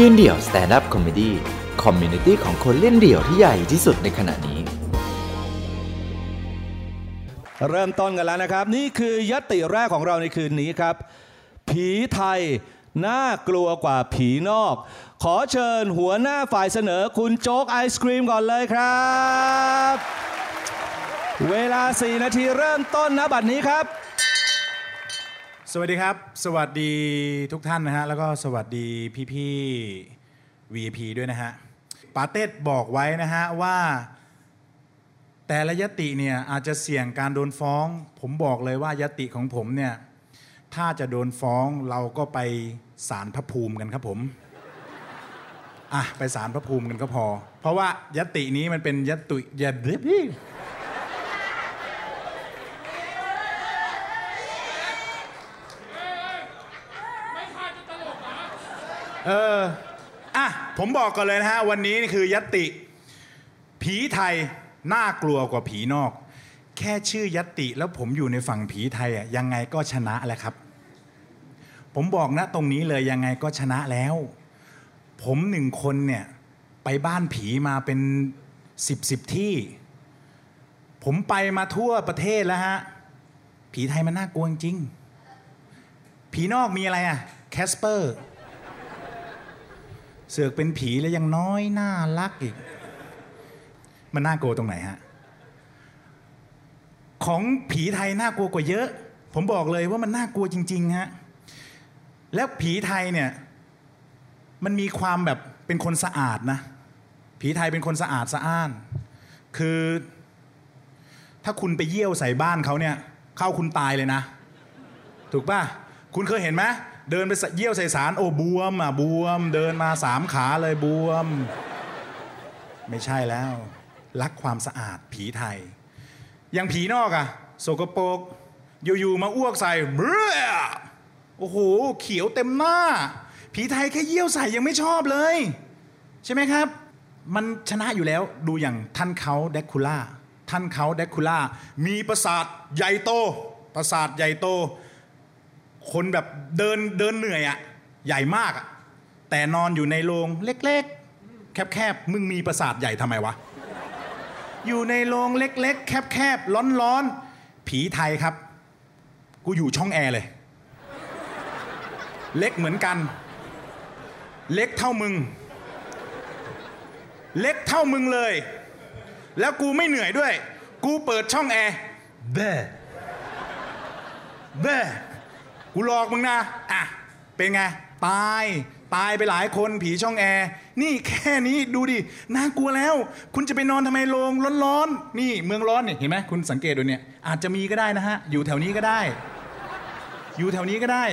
ยืนเดี่ยว stand-u p comedy community ของคนเล่นเดี่ยวที่ใหญ่ที่สุดในขณะนี้ เริ่มต้นกันแล้วนะครับ นี่คือญัตติแรกของเราในคืนนี้ครับ ผีไทยน่ากลัวกว่าผีนอก ขอเชิญหัวหน้าฝ่ายเสนอคุณโจ๊กไอศครีมก่อนเลยครับ เวลา 4 นาทีเริ่มต้นนะบัดนี้ครับ สวัสดีครับ สวัสดีทุกท่านนะฮะ แล้วก็สวัสดีพี่ๆ VIP ด้วยนะฮะปาเต้บอกไว้นะฮะว่า แต่ละยติเนี่ยอาจจะเสี่ยงการโดนฟ้อง ผมบอกเลยว่ายติของผมเนี่ยถ้าจะโดนฟ้องเราก็ไปศาลพระภูมิกันครับผมอะไปศาลพระภูมิกันก็พอ เพราะว่ายตินี้มันเป็นยติยติ เอออะผมบอกก่อนเลยนะฮะ วันนี้นี่คือยติ ผีไทยน่ากลัวกว่าผีนอก แค่ชื่อยติแล้วผมอยู่ในฝั่งผีไทยอะยังไงก็ชนะแหละครับ ผมบอกนะตรงนี้เลยยังไงก็ชนะแล้ว ผมหนึ่งคนเนี่ย ไปบ้านผีมาเป็นสิบสิบที่ ผมไปมาทั่วประเทศแล้วฮะ ผีไทยมันน่ากลัวจริงผีนอกมีอะไรอะแคสเปอร์ เสือกเป็นผีแล้วยังน้อยน่ารักอีก มันน่ากลัวตรงไหนฮะ ของผีไทยน่ากลัวกว่าเยอะ ผมบอกเลยว่ามันน่ากลัวจริง ๆ ฮะ แล้วผีไทยเนี่ย มันมีความแบบเป็นคนสะอาดนะ ผีไทยเป็นคนสะอาดสะอ้าน คือ ถ้าคุณไปเยี่ยวใส่บ้านเขาเนี่ย เข้าคุณตายเลยนะ ถูกป่ะ คุณเคยเห็นไหม เดินไปเยี่ยวใส่สารโอ้บวมอะบวม เดินมาสามขาเลยบวม ไม่ใช่แล้ว รักความสะอาดผีไทย อย่างผีนอกอะโสกโปรกอยู่ๆมาอ้วกใส่เบ้อโอ้โห เขียวเต็มหน้า ผีไทยแค่เยี่ยวใส่ยังไม่ชอบเลย ใช่ไหมครับ มันชนะอยู่แล้วดูอย่างท่านเขาเดคูล่าท่านเขาเดคูล่ามีปราสาทใหญ่โต ปราสาทใหญ่โต คนแบบเดินเดินเหนื่อยอะใหญ่มากอะแต่นอนอยู่ในโรงเล็กๆ แคบๆ มึงมีปราสาทใหญ่ทำไมวะ อยู่ในโรงเล็ก ๆ แคบๆ ร้อนๆ ผีไทยครับ กูอยู่ช่องแอร์เลย เล็กเหมือนกัน เล็กเท่ามึง เล็กเท่ามึงเลย แล้วกูไม่เหนื่อยด้วย กูเปิดช่องแอร์แบ้แบ้ กูหลอกมึงนะอะเป็นไง ตายตายไปหลายคนผีช่องแอร์นี่แค่นี้ดูดิน่ากลัวแล้ว คุณจะไปนอนทำไมโรงร้อนๆนี่เมืองร้อนเนี่ยเห็นไหมคุณสังเกตดูเนี่ยอาจจะมีก็ได้นะฮะ อยู่แถวนี้ก็ได้ อยู่แถวนี้ก็ได้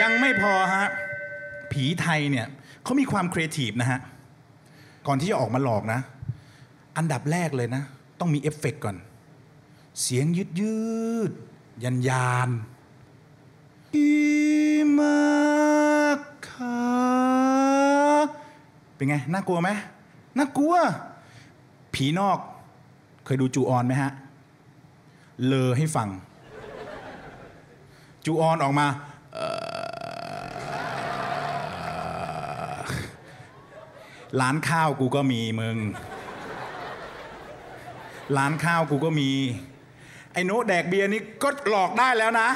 ยังไม่พอฮะผีไทยเนี่ยเขามีความครีเอทีฟนะฮะ ก่อนที่จะออกมาหลอกนะ อันดับแรกเลยนะ ต้องมีเอฟเฟกต์ก่อน เสียงยืดยืด ยันยานอีมาคาเป็นไง น่ากลัวไหมน่ากลัว ผีนอก เคยดูจูออนไหมฮะ เลอให้ฟัง จูออนออกมาร้านข้าวกูก็มีมึง ร้านข้าวกูก็มี ไอ้โนตแดกเบียร์นี่ก็หลอกได้แล้วนะ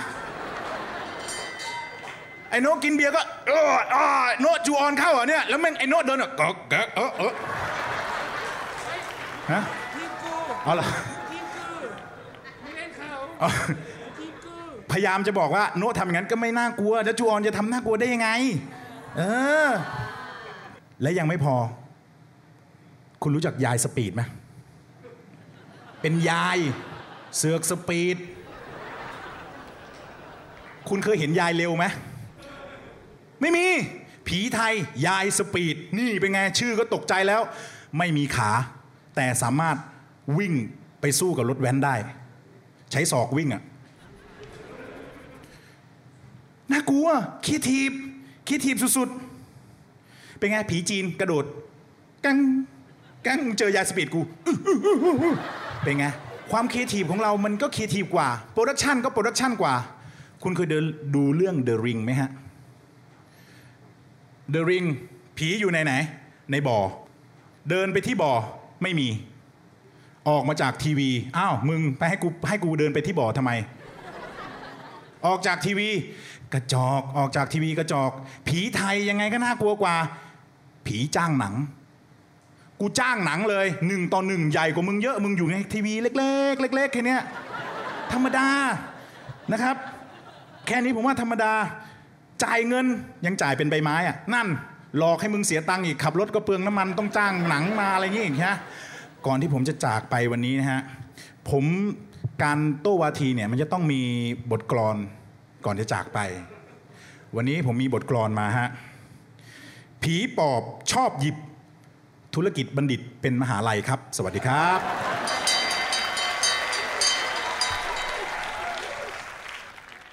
ไอ้โนตกินเบียร์ก็เออเออโนตจูออนเข้าเหรอเนี่ย แล้วแม่งไอ้โนตเดินอะก็แกะเออเออฮะทีมกูเอาล่ะทีมกูไม่เล่นเขาเอาทีมกูพยายามจะบอกว่าโนตทำอย่างนั้นก็ไม่น่ากลัวแล้วจูออนจะทำน่ากลัวได้ยังไง เออ และยังไม่พอ คุณรู้จักยายสปีดไหมเป็นยาย เสือกสปีด คุณเคยเห็นยายเร็วไหม ไม่มี ผีไทยยาย speed นี่เป็นไง ชื่อก็ตกใจแล้ว ไม่มีขา แต่สามารถวิ่งไปสู้กับรถแว้นได้ ใช้ศอกวิ่งอะน่ากลัว creative creative สุดๆ เป็นไง ผีจีนกระโดด กังกังเจอยาย speed กู เป็นไง ความครีเอทีฟของเรามันก็ครีเอทีฟกว่า production ก็ production กว่า คุณเคยเดินดูเรื่อง The Ring ไหมฮะ The Ring ผีอยู่ในไหน ในบ่อ เดินไปที่บ่อไม่มี ออกมาจากทีวี อ้าว มึงไปให้กูให้กูเดินไปที่บ่อทำไม ออกจากทีวี กระจอกออกจากทีวีกระจอก ผีไทยยังไงก็น่ากลัวกว่า ผีจ้างหนัง กูจ้างหนังเลยหนึ่งต่อหนึ่งใหญ่กว่ามึงเยอะมึงอยู่ในทีวีเล็ก ๆ เล็กๆแค่เนี้ยธรรมดานะครับ แค่นี้ผมว่าธรรมดา จ่ายเงินยังจ่ายเป็นใบไม้อะนั่นหลอกให้มึงเสียตังค์อีกขับรถก็เปลืองน้ำมันต้องจ้างหนังมาอะไรอย่างงี้อีกฮะก่อนที่ผมจะจากไปวันนี้นะฮะผมการโต้วาทีเนี่ยมันจะต้องมีบทกลอนก่อนจะจากไป วันนี้ผมมีบทกลอนมาฮะผีปอบชอบหยิบ ธุรกิจบัณฑิตเป็นมหาลัยครับ สวัสดีครับ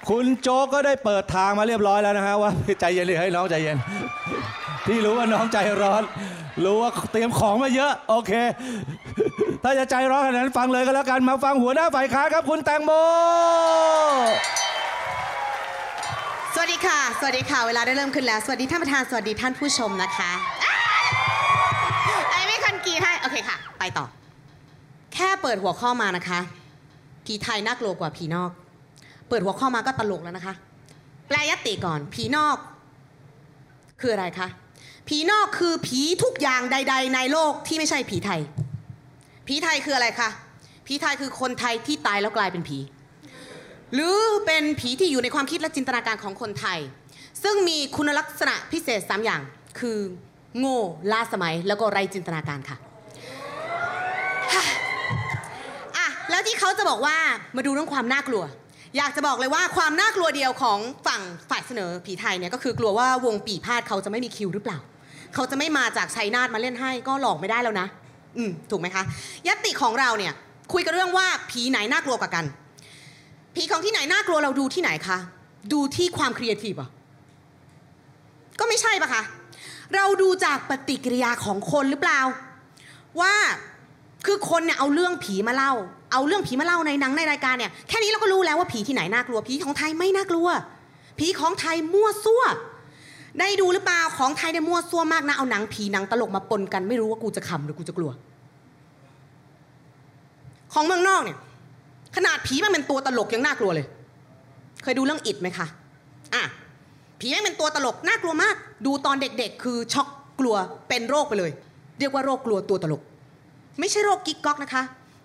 คุณโจกก็ได้เปิดทางมาเรียบร้อยแล้วนะฮะว่าใจเย็นเลยให้น้องใจเย็นพี่รู้ว่าน้องใจร้อน รู้ว่าเตรียมของมาเยอะ โอเค ถ้าจะใจร้อนขนาดนั้นฟังเลยก็แล้วกันมาฟังหัวหน้าฝ่ายค้าครับ คุณแตงโมสวัสดีค่ะ สวัสดีค่ะ เวลาได้เริ่มขึ้นแล้ว สวัสดีท่านประธาน สวัสดีท่านผู้ชมนะคะ ไปต่อ แค่เปิดหัวข้อมานะคะ ผีไทยน่ากลัวกว่าผีนอก เปิดหัวข้อมาก็ตลกแล้วนะคะ แปลยติก่อน ผีนอก คืออะไรคะ ผีนอกคือผีทุกอย่างใด ๆ ในโลกที่ไม่ใช่ผีไทย ผีไทยคืออะไรคะผีไทยคือคนไทยที่ตายแล้วกลายเป็นผี หรือเป็นผีที่อยู่ในความคิดและจินตนาการของคนไทย ซึ่งมีคุณลักษณะพิเศษ 3 อย่าง คือ โง่ล้าสมัยแล้วก็ไร้จินตนาการค่ะฮ่าอะ แล้ว ที่เขาจะบอกว่ามาดูเรื่องความน่ากลัว อยากจะบอกเลยว่าความน่ากลัวเดียวของฝั่งฝ่ายเสนอผีไทยเนี่ยก็คือกลัวว่าวงปีพาดเขาจะไม่มีคิวหรือเปล่า เขาจะไม่มาจากชัยนาทมาเล่นให้ก็หลอกไม่ได้แล้วนะ อืมถูกไหมคะยติของเราเนี่ยคุยกันเรื่องว่าผีไหนน่ากลัวกว่ากัน ผีของที่ไหนน่ากลัวเราดูที่ไหนคะดูที่ความครีเอทีฟอะก็ไม่ใช่ปะคะ เราดูจากปฏิกิริยาของคนหรือเปล่า ว่าคือคนเนี่ยเอาเรื่องผีมาเล่า เอาเรื่องผีมาเล่าในหนังในรายการเนี่ยแค่นี้เราก็รู้แล้วว่าผีที่ไหนน่ากลัวผีของไทยไม่น่ากลัว ผีของไทยมั่วซั่ว ได้ดูหรือเปล่าของไทยเนี่ยมั่วซั่วมากนะเอาหนังผีหนังตลกมาปนกันไม่รู้ว่ากูจะขำหรือกูจะกลัว ของเมืองนอกเนี่ยขนาดผีมันเป็นตัวตลกยังน่ากลัวเลย เคยดูเรื่องอิดไหมคะอะผีแม่งเป็นตัวตลกน่ากลัวมาก ดูตอนเด็กๆ คือช็อกกลัวเป็นโรคไปเลย เรียกว่าโรคกลัวตัวตลก ไม่ใช่โรคกิ๊กก๊อกนะคะ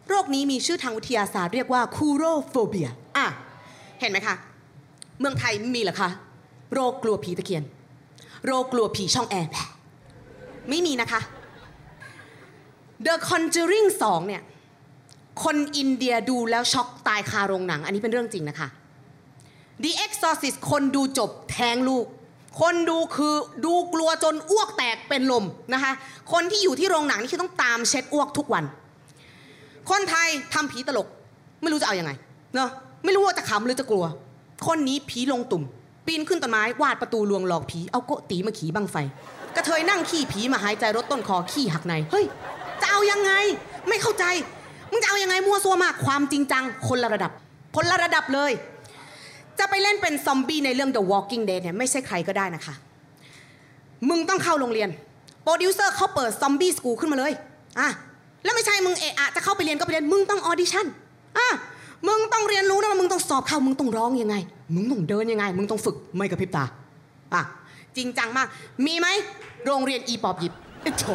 โรคนี้มีชื่อทางวิทยาศาสตร์เรียกว่า coulrophobia อะเห็นไหมคะ เมืองไทยไม่มีเหรอคะ โรคกลัวผีตะเคียน โรคกลัวผีช่องแอร์ไม่มีนะคะ The Conjuring 2 เนี่ย คนอินเดียดูแล้วช็อกตายคาโรงหนัง อันนี้เป็นเรื่องจริงนะคะ The Exorcist คนดูจบแทงลูก คนดูคือดูกลัวจนอ้วกแตกเป็นลมนะคะ คนที่อยู่ที่โรงหนังนี่คือต้องตามเช็ดอ้วกทุกวัน คนไทยทำผีตลก ไม่รู้จะเอาอยัางไงเนาะไม่รู้ว่าจะขำหรือจะกลัว คนนี้ผีลงตุ่ม ปีนขึ้นต้นไม้วาดประตูลวงหลอกผีเอาโกตีมาขี่บังไฟ กระเทยนั่งขี้ผีมาหายใจรดต้นคอขี้หักในเฮ้ยจะเอายังไง ไม่เข้าใจมึงจะเอายังไงมั่วซั่วมากความจริงจัง คนละระดับ คนละระดับเลย จะไปเล่นเป็นซอมบี้ในเรื่อง The Walking Dead เนี่ยไม่ใช่ใครก็ได้นะคะ มึงต้องเข้าโรงเรียนโปรดิวเซอร์เขาเปิด zombie school ขึ้นมาเลยอะ แล้วไม่ใช่มึงเอะอะจะเข้าไปเรียนก็ไปเรียนมึงต้อง audition อะมึงต้องเรียนรู้นะว่ามึงต้องสอบเข้ามึงต้องร้องยังไง มึงต้องเดินยังไง มึงต้องฝึกไม่กระพริบตาอะจริงจังมาก มีไหมโรงเรียนอีปอบหยิบโถ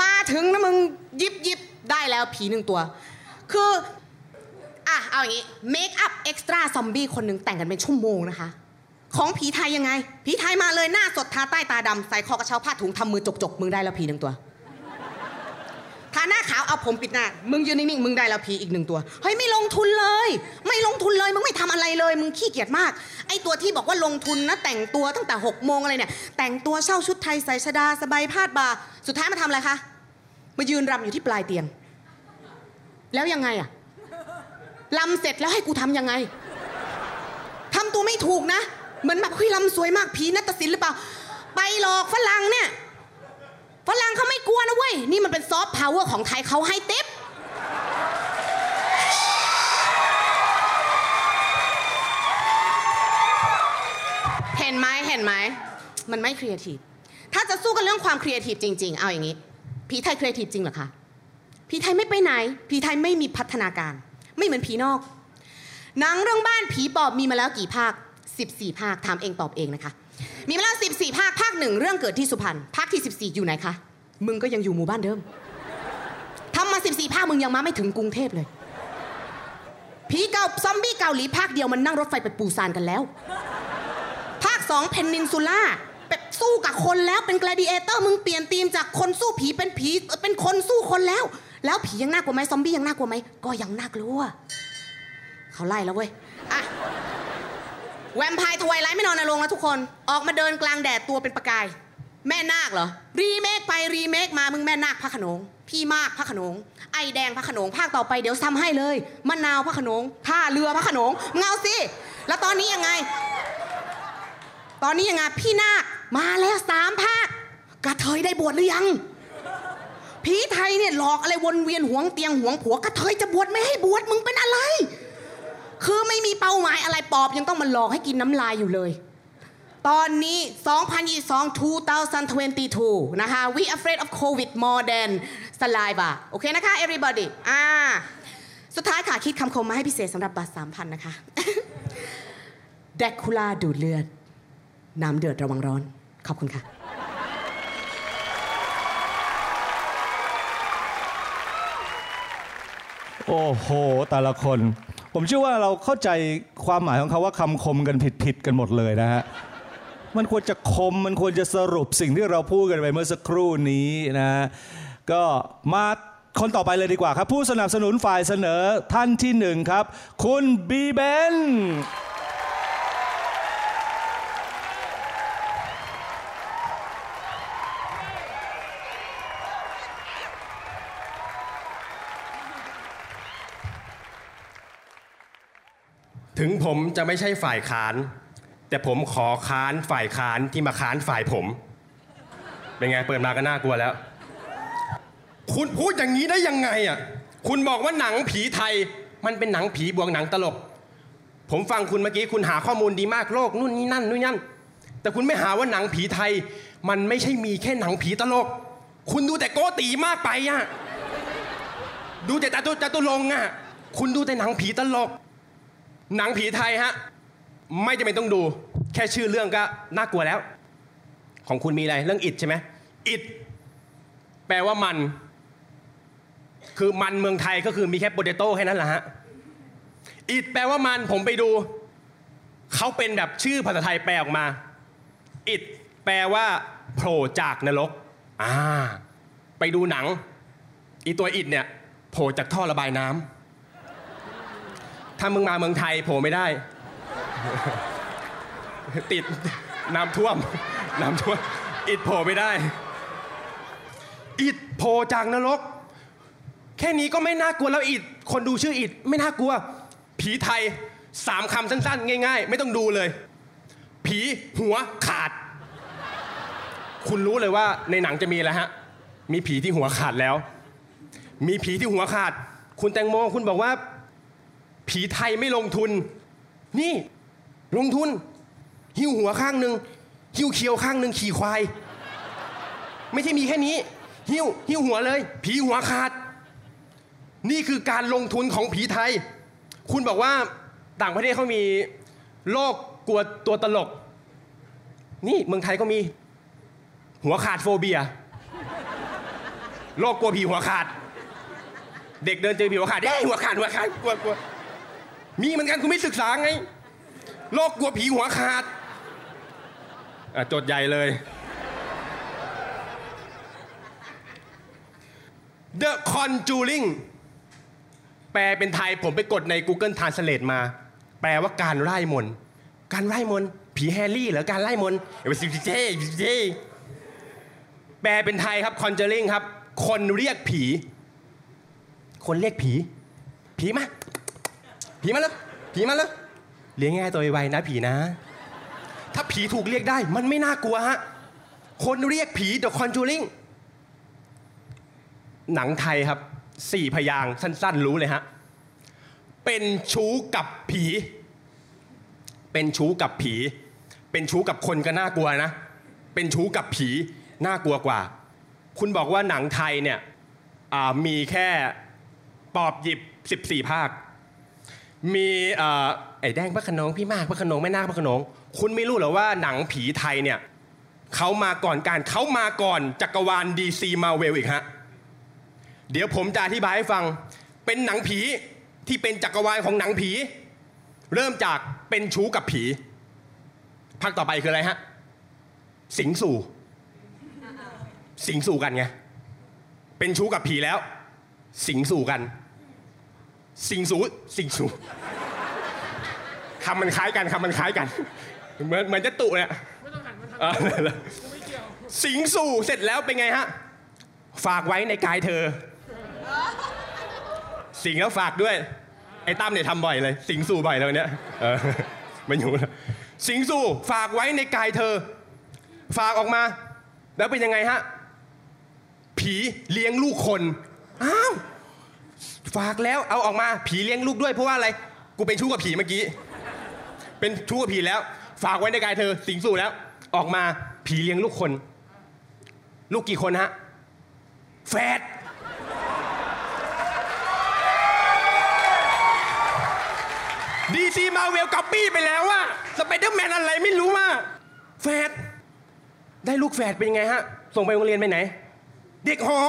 มาถึงนะมึงยิบยิบได้แล้วผีหนึ่งตัว คืออะเอาอย่างนี้เมคอัพเอ็กซ์ตร้าซอมบี้คนหนึ่งแต่งกันเป็นชั่วโมงนะคะ ของผีไทยยังไง ผีไทยมาเลยหน้าสดทาใต้ตาดำใส่คอกระเช้าผ้าถุงทำมือจกจกๆมึงได้แล้วผีหนึ่งตัว ทาหน้าขาวเอาผมปิดหน้า มึงยืนนิ่งๆมึงได้แล้วผีอีกหนึ่งตัว เฮ้ยไม่ลงทุนเลย ไม่ลงทุนเลย มึงไม่ทำอะไรเลย มึงขี้เกียจมาก ไอตัวที่บอกว่าลงทุนนะแต่งตัวตั้งแต่6กโมงอะไรเนี่ย แต่งตัวเช่าชุดไทยใส่ชดาสบายพาดบ่าสุดท้ายมาทำอะไรคะ มายืนรำอยู่ที่ปลายเตียง แล้วยังไงอะลำเสร็จแล้วให้กูทำยังไงทำตัวไม่ถูกนะ เหมือนแบบเฮ้ยลำสวยมากผีนัตศิลป์หรือเปล่า ไปหลอกฝรั่งเนี่ย ฝรั่งเขาไม่กลัวนะเว้ย นี่มันเป็นซอฟต์พาวเวอร์ของไทยเขาให้ทิปเห็นไหมเห็นไหม มันไม่ครีเอทีฟถ้าจะสู้กันเรื่องความครีเอทีฟจริง ๆ เอาอย่างนี้ ผีไทยครีเอทีฟจริงเหรอคะผีไทยไม่ไปไหน ผีไทยไม่มีพัฒนาการ ไม่เหมือนผีนอก หนังเรื่องบ้านผีปอบมีมาแล้วกี่ภาค 14 ภาคถามเองตอบเองนะคะ มีมาแล้ว14 ภาค ภาคหนึ่งเรื่องเกิดที่สุพรรณ ภาคที่ 14 อยู่ไหนคะ มึงก็ยังอยู่หมู่บ้านเดิมทำมา 14 ภาค มึงยังมาไม่ถึงกรุงเทพเลย ผีเกาซอมบี้เกาหลีภาคเดียวมันนั่งรถไฟไปปูซานกันแล้ว ภาคสองเพนนินซูล่าเป็นสู้กับคนแล้วเป็น g ลดิเอเตอร์ มึงเปลี่ยนทีมจากคนสู้ผีเป็นผีเป็นคนสู้คนแล้ว แล้วผียังน่ากลัวไหมซอมบี้ยังน่ากลัวไหมก็ยังน่ากลัว เขาไล่แล้วเว้ยอะ แวมไพร์ทวายไลท์ไม่นอนในโรงแล้วทุกคน ออกมาเดินกลางแดดตัวเป็นประกาย แม่นาคเหรอ รีเมคไปรีเมคมามึงแม่นาคพระขนง พี่มากพระขนง ไอแดงพระขนงภาคต่อไปเดี๋ยวซ้ำให้เลยมะนาวพระขนงท่าเรือพระขนงมึงาสิ แล้วตอนนี้ยังไง ตอนนี้ยังไงพี่นาคมาแล้วสามภาคกระเทยได้บวชหรือยังผีไทยเนี่ยหลอกอะไรวนเวียนหวงเตียงหวงผัวกระเทยจะบวชไม่ให้บวชมึงเป็นอะไร คือไม่มีเป้าหมายอะไรปอบยังต้องมาหลอกให้กินน้ำลายอยู่เลย ตอนนี้ 2022 2022 นะคะ we afraid of covid more than saliva โอเคนะคะ everybody อ่าสุดท้ายค่ะ คิดคำคมมาให้พิเศษสำหรับบัตร3,000 นะคะแดกคูล่าดูดเลือด น้ำเดือดระวังร้อน ขอบคุณค่ะโอ้โห แต่ละคน ผมเชื่อว่าเราเข้าใจความหมายของเขาว่าคำคมกันผิดๆกันหมดเลยนะฮะมันควรจะคมมันควรจะสรุปสิ่งที่เราพูดกันไปเมื่อสักครู่นี้นะฮะก็มาคนต่อไปเลยดีกว่าครับ ผู้สนับสนุนฝ่ายเสนอท่านที่หนึ่งครับ คุณบีเบน ถึงผมจะไม่ใช่ฝ่ายค้าน แต่ผมขอค้านฝ่ายค้านที่มาค้านฝ่ายผม เป็นไงเปิดมาก็น่ากลัวแล้ว คุณพูดอย่างนี้ได้ยังไงอะคุณบอกว่าหนังผีไทย มันเป็นหนังผีบวกหนังตลก ผมฟังคุณเมื่อกี้คุณหาข้อมูลดีมากโลกนู่นนี่นั่นนู่นนั่นแต่คุณไม่หาว่าหนังผีไทย มันไม่ใช่มีแค่หนังผีตลก คุณดูแต่โกตีมากไปอะดูแต่จตุจตุรงอะ คุณดูแต่หนังผีตลก หนังผีไทยฮะ ไม่จำเป็นต้องดู แค่ชื่อเรื่องก็น่ากลัวแล้ว ของคุณมีอะไรเรื่องอิดใช่ไหมอิดแปลว่ามัน คือมันเมืองไทยก็คือมีแค่โปเตโต้แค่นั้นแหละฮะอิดแปลว่ามันผมไปดูเขาเป็นแบบชื่อภาษาไทยแปลออกมาอิดแปลว่าโผล่จากนรกอ่าไปดูหนังอีตัวอิดเนี่ยโผล่จากท่อระบายน้ำ ถ้ามึงมาเมืองไทยโผล่ไม่ได้ ติดน้ำท่วมน้ำท่วมอิดโผล่ไม่ได้ อิดโผล่จากนรก แค่นี้ก็ไม่น่ากลัวแล้วอิดคนดูชื่ออิดไม่น่ากลัว ผีไทยสามคำสั้นๆ ง่าย ๆ ไม่ต้องดูเลย ผีหัวขาด คุณรู้เลยว่าในหนังจะมีอะไรฮะ มีผีที่หัวขาดแล้ว มีผีที่หัวขาด คุณแตงโมคุณบอกว่า ผีไทยไม่ลงทุน นี่ ลงทุน หิ้วหัวข้างหนึ่งหิ้วเคียวข้างหนึ่งขี่ควาย ไม่ใช่มีแค่นี้ หิ้วหิ้วหัวเลย ผีหัวขาด นี่คือการลงทุนของผีไทย คุณบอกว่าต่างประเทศเขามีโรคกลัวตัวตลก นี่เมืองไทยก็มี หัวขาดโฟเบียโรคกลัวผีหัวขาด เด็กเดินเจอผีหัวขาดเด้หัวขาดหัวขาดกลัวกลัว มีเหมือนกันคุณไม่ศึกษาไงโรคกลัวผีหัวขาดอจดใหญ่เลย The Conjuring แปลเป็นไทยผมไปกดใน Google Translate มา แปลว่าการไล่มน การไล่มน ผีแฮร์รี่เหรอการไล่มนเอวซิเจเจแปลเป็นไทยครับ Conjuring ครับ คนเรียกผี คนเรียกผี ผีมา ผีมาแล้วผีมาแล้วเลี้ยงง่ายตัวไวๆนะผีนะ ถ้าผีถูกเรียกได้มันไม่น่ากลัวฮะ คนเรียกผี The Conjuring หนังไทยครับสี่พยางสั้น ๆ รู้เลยฮะ เป็นชู้กับผี เป็นชู้กับผี เป็นชู้กับคนก็น่ากลัวนะ เป็นชู้กับผีน่ากลัวกว่า คุณบอกว่าหนังไทยเนี่ยมีแค่ปอบหยิบ 14 ภาค มีไอ้แดงพระขนงพี่มากพระขนงแม่นาคพระขนง คุณไม่รู้เหรอว่าหนังผีไทยเนี่ยเขามาก่อนการเขามาก่อนจักรวาลดีซีมาเวลอีกฮะเดี๋ยวผมจะอธิบายให้ฟังเป็นหนังผีที่เป็นจักรวาลของหนังผี เริ่มจากเป็นชู้กับผีภาคต่อไปคืออะไรฮะสิงสู่ สิงสู่กันไงเป็นชู้กับผีแล้ว สิงสู่กัน สิงสู่สิงสู่คำมันคล้ายกันคำมันคล้ายกัน เหมือนเหมือนจะตุเนี่ยไม่ต้องหันมาทางอ่ากูไม่เกี่ยวสิงสู่เสร็จแล้วเป็นไงฮะ ฝากไว้ในกายเธอ สิงแล้วฝากด้วย ไอ้ตั้มเนี่ยทำบ่อยเลย สิงสู่บ่อยเลยวันเนี้ยเออมันอยู่นะสิงสู่ฝากไว้ในกายเธอ ฝากออกมา แล้วเป็นยังไงฮะ ผีเลี้ยงลูกคน อ้าว ฝากแล้วเอาออกมาผีเลี้ยงลูกด้วยเพราะว่าอะไร กูเป็นชู้กับผีเมื่อกี้ เป็นชู้กับผีแล้ว ฝากไว้ในกายเธอ สิงสู่แล้ว ออกมาผีเลี้ยงลูกคน ลูกกี่คนฮะแฝด DC Marvel copy ไปแล้วอะสไปเดอร์แมนอะไรไม่รู้ว่าแฝดได้ลูกแฝดเป็นยังไงฮะ ส่งไปโรงเรียนไปไหน เด็กหอ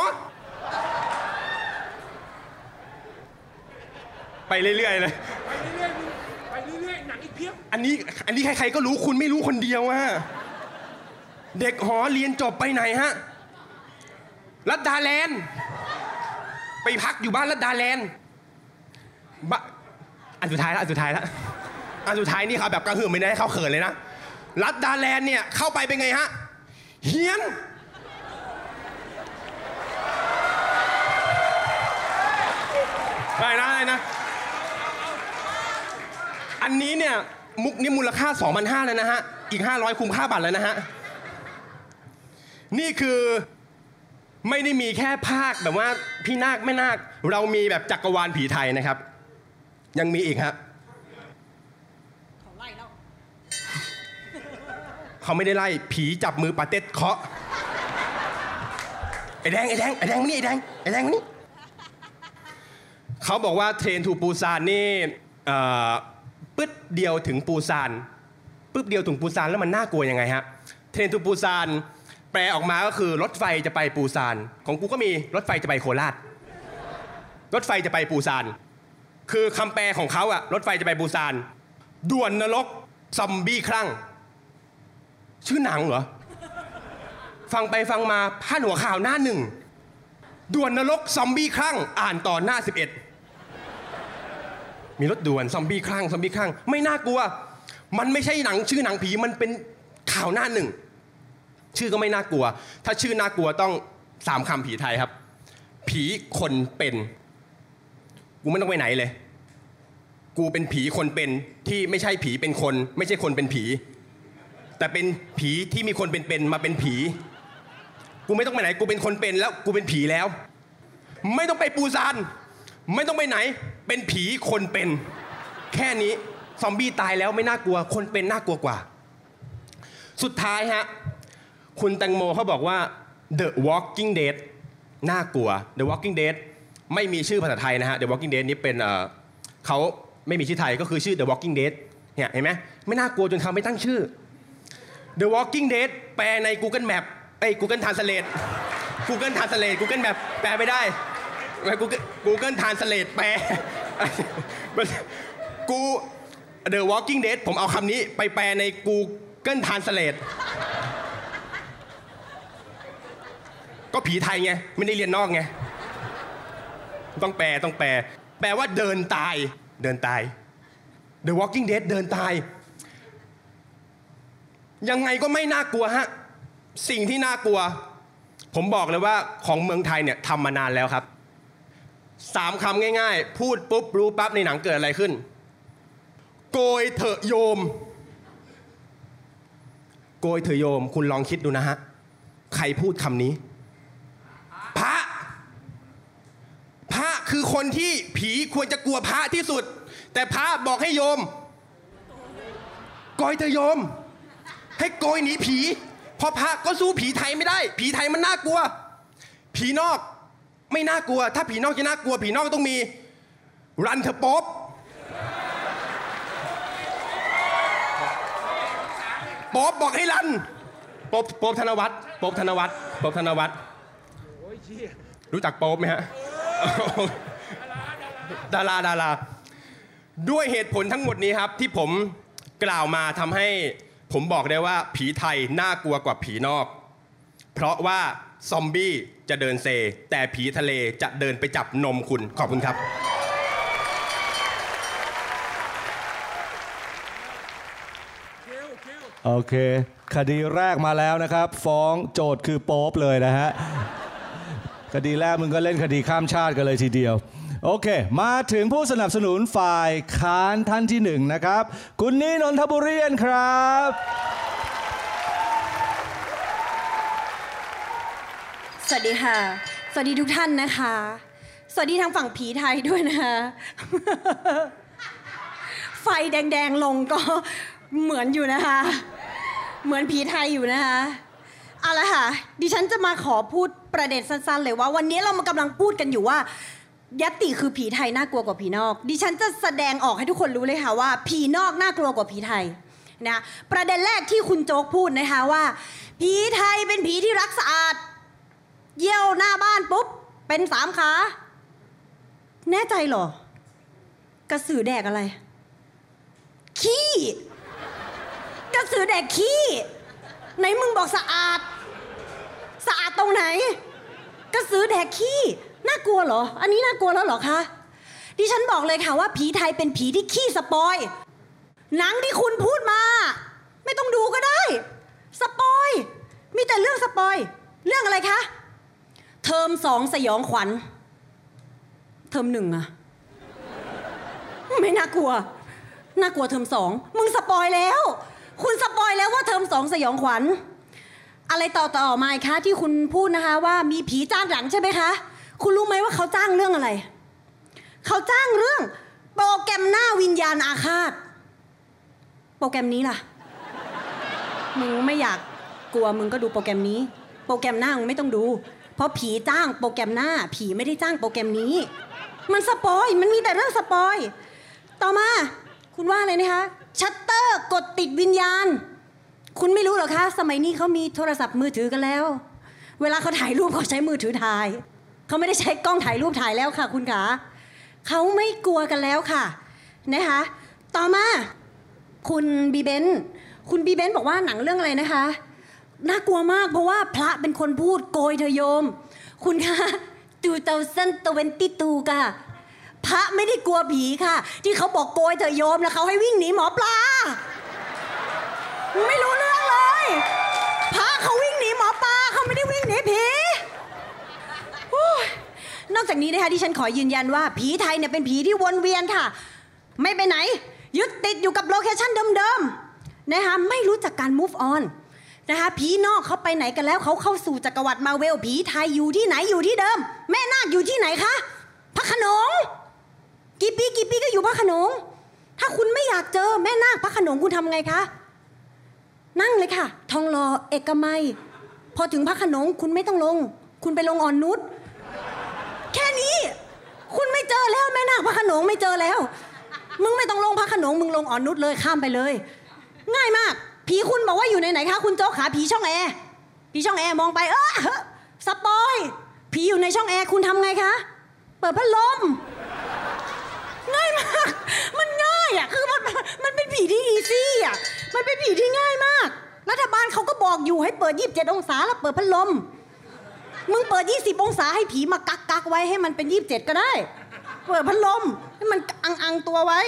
ไปเรื่อยๆเลย ไปเรื่อยๆมึงไปเรื่อยๆหนังอีกเพียบอันนี้อันนี้ใครๆก็รู้คุณไม่รู้คนเดียวอะเด็กหอเรียนจบไปไหนฮะรัดดาแลนด์ไปพักอยู่บ้านรัดดาแลนด์บะอันสุดท้ายแล้วอันสุดท้ายแล้วอันสุดท้ายนี่เขาแบบกระหึ่มไม่ได้ให้เขาเขินเลยนะรัดดาแลนด์เนี่ยเข้าไปเป็นไงฮะเฮียน ได้นะได้นะ อันนี้เนี่ยมุกนี้มูลค่า 2,500แล้วนะฮะ อีก 500 คุ้มค่าบัตรแล้วนะฮะ นี่คือไม่ได้มีแค่ภาคแบบว่าพี่นาคแม่นาค เรามีแบบจักรวาลผีไทยนะครับ ยังมีอีกครับเขาไล่แล้วเขาไม่ได้ไล่ ผีจับมือปาเต็ดเคาะไอ้แดงไอ้แดงไอ้แดงมานี่ไอ้แดงไอ้แดงมานี่เขาบอกว่า Train to Busan นี่เอ่อ ปึ๊ดเดียวถึงปูซานปึ๊บเดียวถึงปูซานแล้วมันน่ากลัวยังไงฮะ Train to Busanแปลออกมาก็คือรถไฟจะไปปูซาน ของกูก็มีรถไฟจะไปโคราช รถไฟจะไปปูซาน คือคำแปลของเขาอะรถไฟจะไปปูซานด่วนนรกซอมบี้คลั่ง ชื่อหนังเหรอ ฟังไปฟังมาพาดหัวข่าวหน้าหนึ่งด่วนนรกซอมบี้คลั่ง อ่านต่อหน้า 11 มีรถด่วนซอมบี้คลั่งซอมบี้คลั่งไม่น่ากลัว มันไม่ใช่หนังชื่อหนังผีมันเป็นข่าวหน้าหนึ่ง ชื่อก็ไม่น่ากลัว ถ้าชื่อน่ากลัวต้องสามคำผีไทยครับ ผีคนเป็นกูไม่ต้องไปไหนเลย กูเป็นผีคนเป็นที่ไม่ใช่ผีเป็นคน ไม่ใช่คนเป็นผี แต่เป็นผีที่มีคนเป็นๆมาเป็นผี กูไม่ต้องไปไหน กูเป็นคนเป็นแล้ว กูเป็นผีแล้ว ไม่ต้องไปปูซาน ไม่ต้องไปไหน เป็นผีคนเป็น แค่นี้ซอมบี้ตายแล้วไม่น่ากลัว คนเป็นน่ากลัวกว่า สุดท้ายฮะ คุณแตงโมเขาบอกว่า The Walking Dead น่ากลัว The Walking Dead ไม่มีชื่อภาษาไทยนะฮะ The Walking Dead นี่เป็นเอ่อเขาไม่มีชื่อไทยก็คือชื่อ The Walking Dead เนี่ยเห็นไหมไม่น่ากลัวจนเขาไม่ตั้งชื่อ The Walking Dead แปลใน Google Map ไอ้ Google Translate Google Translate Google Map แปลไม่ได้ Google Google Translate แปลกู The Walking Dead ผมเอาคำนี้ไปแปลใน Google Translate ก็ผีไทยไง ไม่ได้เรียนนอกไง ต้องแปลต้องแปล แปลว่าเดินตาย เดินตาย The Walking Dead เดินตาย ยังไงก็ไม่น่ากลัวฮะ สิ่งที่น่ากลัว ผมบอกเลยว่าของเมืองไทยเนี่ยทำมานานแล้วครับ สามคำง่ายๆ พูดปุ๊บรู้ปั๊บในหนังเกิดอะไรขึ้น โกยเถอะโยม โกยเถอะโยม คุณลองคิดดูนะฮะ ใครพูดคำนี้ พระ พระคือคนที่ผีควรจะกลัวพระที่สุด แต่พระบอกให้โยม โกยเถอะโยม ให้โกยหนีผี เพราะพระก็สู้ผีไทยไม่ได้ ผีไทยมันน่ากลัว ผีนอก ไม่น่ากลัว ถ้าผีนอกจะน่ากลัว ผีนอกก็ต้องมี รันเถอะป๊บป๊อบบอกให้รันป๊บป๊อบธนวัฒน์ป๊อบธนวัฒน์ป๊อบธนวัฒน์รู้จักป๊อบไหมฮะดาราดาราด้วยเหตุผลทั้งหมดนี้ครับ ที่ผมกล่าวมาทำให้ผมบอกได้ว่าผีไทยน่ากลัวกว่าผีนอก เพราะว่าซอมบี้จะเดินเซ แต่ผีทะเลจะเดินไปจับนมคุณขอบคุณครับ โอเค คดีแรกมาแล้วนะครับ ฟ้องโจทย์คือโป๊ปเลยนะฮะ คดีแรกมึงก็เล่นคดีข้ามชาติกันเลยทีเดียว โอเค มาถึงผู้สนับสนุนฝ่ายค้านท่านที่หนึ่งนะครับ คุณนี่นนทบุรีนครับ สวัสดีค่ะ สวัสดีทุกท่านนะคะ สวัสดีทางฝั่งผีไทยด้วยนะคะ ไฟแดงๆลงก็เหมือนอยู่นะคะ เหมือนผีไทยอยู่นะคะเอาละค่ะ ดิฉันจะมาขอพูดประเด็นสั้นๆ เลยว่า วันนี้เรามากำลังพูดกันอยู่ว่า ยัตติคือผีไทยน่ากลัวกว่าผีนอก ดิฉันจะแสดงออกให้ทุกคนรู้เลยค่ะว่า ผีนอกน่ากลัวกว่าผีไทยนะประเด็นแรกที่คุณโจ๊กพูดนะคะว่า ผีไทยเป็นผีที่รักสะอาด เยี่ยวหน้าบ้านปุ๊บ เป็นสามขา แน่ใจหรอ กระสือแดกอะไร ขี้ กระสือแดกขี้ ไหนมึงบอกสะอาด สะอาดตรงไหน กระสือแดกขี้ น่ากลัวเหรอ อันนี้น่ากลัวแล้วเหรอคะดิฉันบอกเลยค่ะว่าผีไทยเป็นผีที่ขี้ spoil หนังที่คุณพูดมา ไม่ต้องดูก็ได้ spoil มีแต่เรื่อง spoil เรื่องอะไรคะ เทอมสองสยองขวัญ เทอมหนึ่งอะไม่น่ากลัว น่ากลัวเทอมสองมึงสปอยแล้ว คุณสปอยแล้วว่าเทอมสองสยองขวัญ อะไรต่อต่อมาคะที่คุณพูดนะคะว่ามีผีจ้างหนังใช่ไหมคะ คุณรู้ไหมว่าเขาจ้างเรื่องอะไร เขาจ้างเรื่อง โปรแกรมหน้าวิญญาณอาฆาต โปรแกรมนี้ล่ะ มึงไม่อยากกลัวมึงก็ดูโปรแกรมนี้ โปรแกรมหน้ามึงไม่ต้องดู เพราะผีจ้างโปรแกรมหน้า ผีไม่ได้จ้างโปรแกรมนี้ มัน spoil มันมีแต่เรื่อง spoil ต่อมาคุณว่าอะไรนะคะ ชัตเตอร์กดติดวิญญาณ คุณไม่รู้เหรอคะ สมัยนี้เขามีโทรศัพท์มือถือกันแล้ว เวลาเขาถ่ายรูปเขาใช้มือถือถ่ายเขาไม่ได้ใช้กล้องถ่ายรูปถ่ายแล้วค่ะ คุณขาเขาไม่กลัวกันแล้วค่ะนะคะต่อมาคุณบีเบนคุณบีเบนบอกว่าหนังเรื่องอะไรนะคะ น่ากลัวมากเพราะว่าพระเป็นคนพูดโกยเถอะโยม คุณคะ two thousand twenty-two ค่ะ พระไม่ได้กลัวผีค่ะ ที่เขาบอกโกยเถอะโยมแล้วเขาให้วิ่งหนีหมอปลาไม่รู้เรื่องเลย พระเขาวิ่งหนีหมอปลาเขาไม่ได้วิ่งหนีผีนอกจากนี้นะคะที่ฉันขอยืนยันว่า ผีไทยเนี่ยเป็นผีที่วนเวียนค่ะ ไม่ไปไหน ยึดติดอยู่กับ locationเดิมๆนะคะไม่รู้จักการ move on นะคะผีนอกเขาไปไหนกันแล้วเขาเข้าสู่จักรวรรดิมาเวลผีไทยอยู่ที่ไหนอยู่ที่เดิม แม่นาคอยู่ที่ไหนคะพระขนงกี่ปีกี่ปีก็อยู่พระขนง ถ้าคุณไม่อยากเจอแม่นาคพระขนงคุณทำไงคะนั่งเลยค่ะ ทองหล่อเอกมัย พอถึงพระขนงคุณไม่ต้องลง คุณไปลงอ่อนนุชแค่นี้ คุณไม่เจอแล้วแม่นาคพระขนงไม่เจอแล้ว มึงไม่ต้องลงพระโขนงมึงลงอ่อนนุชเลยข้ามไปเลย ง่ายมาก ผีคุณบอกว่าอยู่ในไหนคะคุณโจ๊กขาผีช่องแอร์ผีช่องแอร์มองไปเออ spoil ผีอยู่ในช่องแอร์คุณทำไงคะเปิดพัดลมง่ายมาก มันง่ายอะคือมันมันเป็นผีที่ easy อะมันเป็นผีที่ง่ายมาก รัฐบาลเขาก็บอกอยู่ให้เปิด 27 องศาแล้วเปิดพัดลม มึงเปิด 20 องศาให้ผีมากักกักไว้ให้มันเป็น 27 ก็ได้ เปิดพัดลมให้มันอังอังตัวไว้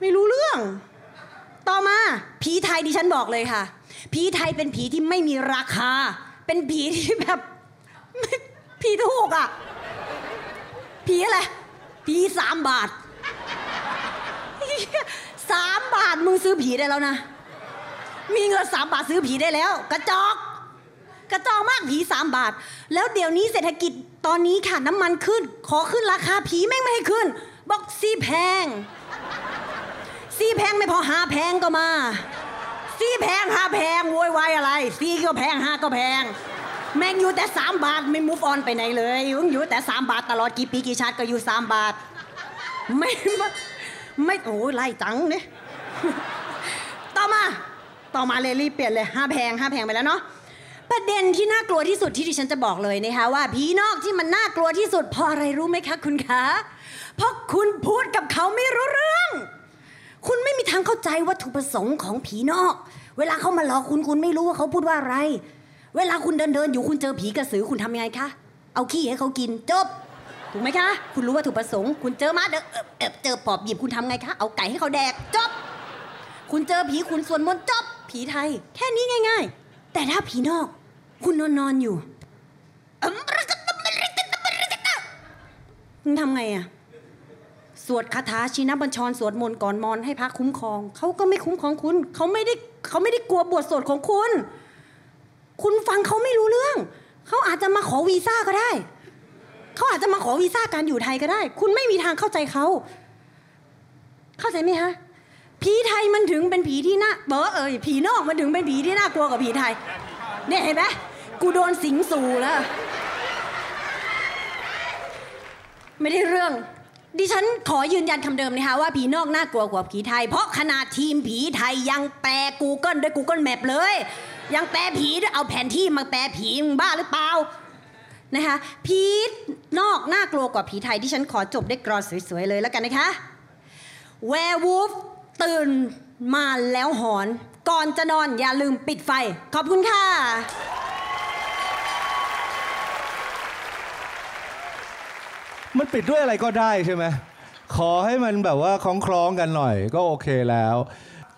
ไม่รู้เรื่อง ต่อมา ผีไทยดิฉันบอกเลยค่ะ ผีไทยเป็นผีที่ไม่มีราคา เป็นผีที่แบบผีถูกอะ ผีอะไร ผีสามบาทสามบาทมึงซื้อผีได้แล้วนะ มีเงินสามบาทซื้อผีได้แล้ว กระจอก กระจอกมากผีสามบาท แล้วเดี๋ยวนี้เศรษฐกิจตอนนี้ค่ะน้ำมันขึ้น ขอขึ้นราคาผีแม่งไม่ให้ขึ้น บอกซี่แพง ซีแพงไม่พอหาแพงก็มาซสี่แพงห้าแพงโวยวายอะไรสี่ก็แพงห้าก็แพง แม่งอยู่แต่สามบาทไม่ move on ไปไหนเลยมึงอยู่แต่สามบาทตลอดกี่ปีกี่ชาติก็อยู่สามบาท ไม่ไม่โอ้ยไล่จังเนี่ยต่อมาต่อมาเลยรีบเปลี่ยนเลยห้าแพงห้าแพงไปแล้วเนาะประเด็นที่น่ากลัวที่สุดที่ดิฉันจะบอกเลยนะคะว่าผีนอกที่มันน่ากลัวที่สุดเพราะอะไรรู้ไหมคะคุณคะเพราะคุณพูดกับเขาไม่รู้เรื่อง คุณไม่มีทางเข้าใจวัตถุประสงค์ของผีนอก เวลาเขามาหลอกคุณคุณไม่รู้ว่าเขาพูดว่าอะไร เวลาคุณเดินเดินๆอยู่คุณเจอผีกระสือคุณทำยังไงคะ เอาขี้ให้เขากินจบ ถูกไหมคะ คุณรู้วัตถุประสงค์ คุณเจอมาเดนเอ่อเอ่อเจอปอบหยิบคุณทำไงคะ เอาไก่ให้เขาแดกจบ คุณเจอผีคุณสวดมนต์จบ ผีไทย แค่นี้ง่าย ๆ แต่ถ้าผีนอก คุณนอนนอนๆอยู่คุณทำไงอะส วดคาถาชินบัญชรสวดมนต์ก่อนมอนให้พระคุ้มครองเขาก็ไม่คุ้มครองคุณเขาไม่ได้เขาไม่ได้กลัวบทสวดของคุณ คุณฟังเขาไม่รู้เรื่องเขาอาจจะมาขอวีซ่าก็ได้เขาอาจจะมาขอวีซ่าการอยู่ไทยก็ได้ คุณไม่มีทางเข้าใจเขาเข้าใจไหมฮะผีไทยมันถึงเป็นผีที่น่าเบอเอ่ยผีนอกมันถึงเป็นผีที่น่ากลัวกว่าผีไทย เนี่ยเห็นไหมกูโดนสิงสู่แล้ว ไม่ได้เรื่อง ดิฉันขอยืนยันคำเดิมนะคะว่าผีนอกน่ากลัวกว่าผีไทย เพราะขนาดทีมผีไทยยังแปล Google ด้วย Google Map เลย ยังแปลผีด้วยเอาแผนที่มาแปลผีมึงบ้าหรือเปล่านะคะผีนอกน่ากลัวกว่าผีไทยที่ฉันขอจบด้วยกรอนสวยๆเลยแล้วกันนะคะแวร์วูฟตื่นมาแล้วหอน ก่อนจะนอนอย่าลืมปิดไฟ ขอบคุณค่ะ มันปิดด้วยอะไรก็ได้ใช่ไหมขอให้มันแบบว่าคล้องคล้องกันหน่อยก็โอเคแล้ว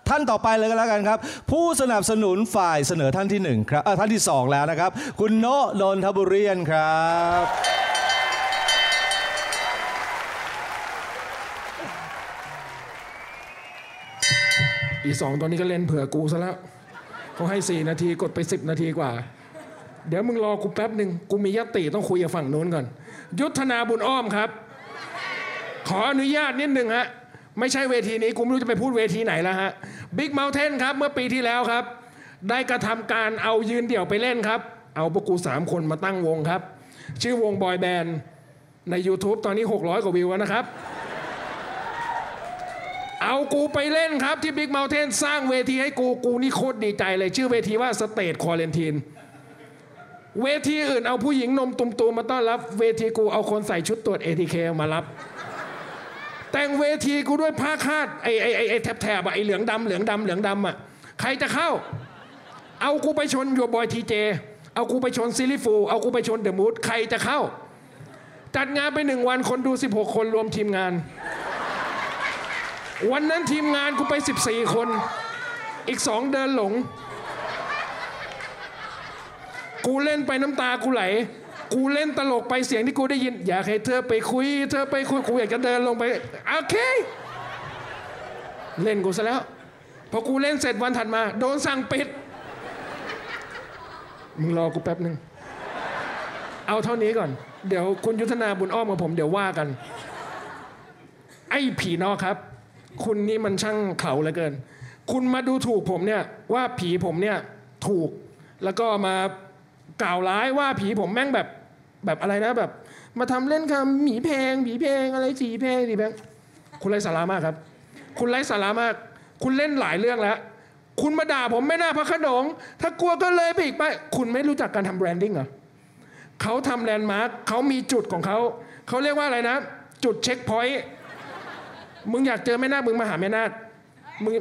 ท่านต่อไปเลยก็แล้วกันครับ ผู้สนับสนุนฝ่ายเสนอท่านที่หนึ่งครับเออท่านที่สองแล้วนะครับ คุณโนะนนทบุรีนครับอีสองตัวนี้ก็เล่นเผื่อกูซะแล้วเขาให้สี่นาทีกดไปสิบนาทีกว่า เดี๋ยวมึงรอกูแป๊บหนึ่งกูมียติต้องคุยกับฝั่งโน้นก่อน ยุทธนาบุญอ้อมครับ ขออนุญาตนิดหนึ่งฮะ ไม่ใช่เวทีนี้กูไม่รู้จะไปพูดเวทีไหนแล้วฮะบิ๊กเม t เทนครับเมื่อปีที่แล้วครับ ได้กระทำการเอายืนเดี่ยวไปเล่นครับ เอาพวกกูสามคนมาตั้งวงครับ ชื่อวงบอยแบนด์ใน YouTube ตอนนี้ 600 กว่าวิวแล้วนะครับ เอากูไปเล่นครับที่บิ๊กเม t เทนสร้างเวทีให้กูกูนี่โคตรดีใจเลย ชื่อเวทีว่า State Quarantine เวทีอื่นเอาผู้หญิงนมตุ่มๆมาต้อนรับ เวทีกูเอาคนใส่ชุดตรวจ ATK มารับ แต่งเวทีกูด้วยผ้าคาดไอ้ไอ้ไอ้แถบแถบอะไอ้เหลืองดำเหลืองดำเหลืองดำอะใครจะเข้า เอากูไปชนโยบอยทีเจเอากูไปชนซิลิฟูเอากูไปชนเดอะมูดใครจะเข้า จัดงานไปหนึ่งวันคนดู 16 คนรวมทีมงาน วันนั้นทีมงานกูไป 14 คน อีกสองเดินหลง กูเล่นไปน้ำตากูไหล กูเล่นตลกไปเสียงที่กูได้ยิน อยากให้เธอไปคุย เธอไปคุยกูอยากจะเดินลงไปโอเค เล่นกูซะแล้วพอกูเล่นเสร็จวันถัดมา โดนสั่งปิด มึงรอกูแป๊บหนึ่งเอาเท่านี้ก่อน เดี๋ยวคุณยุทธนาบุญอ้อมกับผมเดี๋ยวว่ากัน ไอ้ผีนอกครับ คุณนี่มันช่างเขาเหลือเกิน คุณมาดูถูกผมเนี่ยว่าผีผมเนี่ยถูกแล้วก็มา กล่าวร้ายว่าผีผมแม่งแบบแบบอะไรนะแบบ มาทำเล่นคำหมีแพงผีแพงอะไรสีแพงสีแพงคุณไร้สาระมากครับ คุณไร้สาระมาก คุณเล่นหลายเรื่องแล้ว คุณมาด่าผมแม่นาคพระโขนง ถ้ากลัวก็เลยไปอีกไป คุณไม่รู้จักการทำ branding เหรอเขาทำ landmark เขามีจุดของเขา เขาเรียกว่าอะไรนะ จุด checkpoint มึงอยากเจอแม่นาคมึงมาหาแม่นาคมึง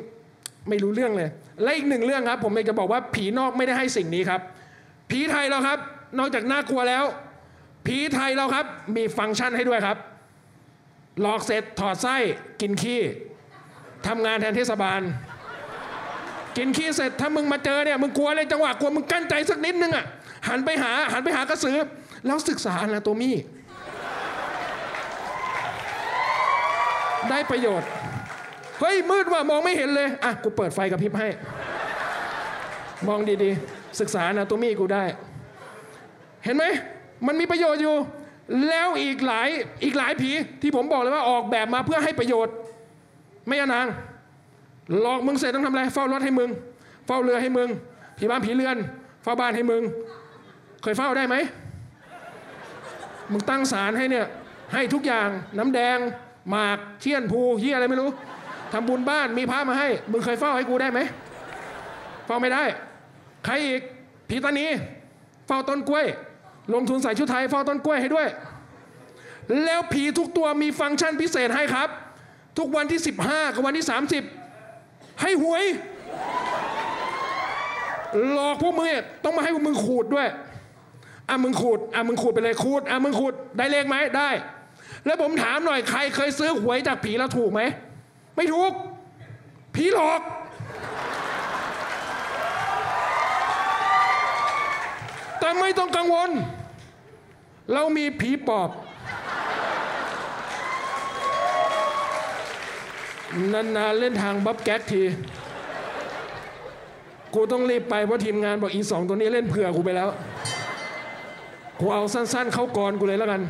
ไม่รู้เรื่องเลย และอีกหนึ่งเรื่องครับ ผมอยากจะบอกว่าผีนอกไม่ได้ให้สิ่งนี้ครับ ผีไทยเราครับ นอกจากน่ากลัวแล้ว ผีไทยเราครับ มีฟังก์ชันให้ด้วยครับ หลอกเสร็จถอดไส้กินขี้ทำงานแทนเทศบาล กินขี้เสร็จถ้ามึงมาเจอเนี่ยมึงกลัวเลยจังหวะกลัวมึงกั้นใจสักนิดนึงอะหันไปหาหันไปหากระสือ แล้วศึกษาอนาโตมีได้ประโยชน์ เฮ้ย มืดว่ะมองไม่เห็นเลย อะ กูเปิดไฟกับพริบให้ มองดี ๆ ศึกษาอนาโตมีกูได้ เห็นไหม มันมีประโยชน์อยู่ แล้วอีกหลายอีกหลายผีที่ผมบอกเลยว่าออกแบบมาเพื่อให้ประโยชน์ ไม่เอานาง หลอกมึงเสร็จต้องทำอะไร เฝ้ารถให้มึง เฝ้าเรือให้มึง ผีบ้านผีเรือน เฝ้าบ้านให้มึง เคยเฝ้าได้ไหม มึงตั้งศาลให้เนี่ย ให้ทุกอย่าง น้ำแดง หมากเชี่ยนภูเฮียอะไรไม่รู้ทำบุญบ้านมีพระมาให้ มึงเคยเฝ้าให้กูได้ไหมเฝ้าไม่ได้ ใครอีกผีตานีเฝ้าต้นกล้วย ลงทุนใส่ชุดไทยเฝ้าต้นกล้วยให้ด้วย แล้วผีทุกตัวมีฟังก์ชันพิเศษให้ครับ ทุกวันที่ 15 กับวันที่ 30 ให้หวย หลอกพวกมึงต้องมาให้พวกมึงขูดด้วยอะมึงขูดอะมึงขูดไปเลยขูดอะมึงขูดได้เลขไหมได้ แล้วผมถามหน่อยใครเคยซื้อหวยจากผีแล้วถูกไหมไม่ถูกผีหลอก แต่ไม่ต้องกังวล เรามีผีปอบ นานๆเล่นทางบับแก๊กที กูต้องรีบไปเพราะทีมงานบอกอีสองตัวนี้เล่นเผื่อกูไปแล้ว กูเอาสั้นๆ เข้าก่อนกูเลยแล้วกัน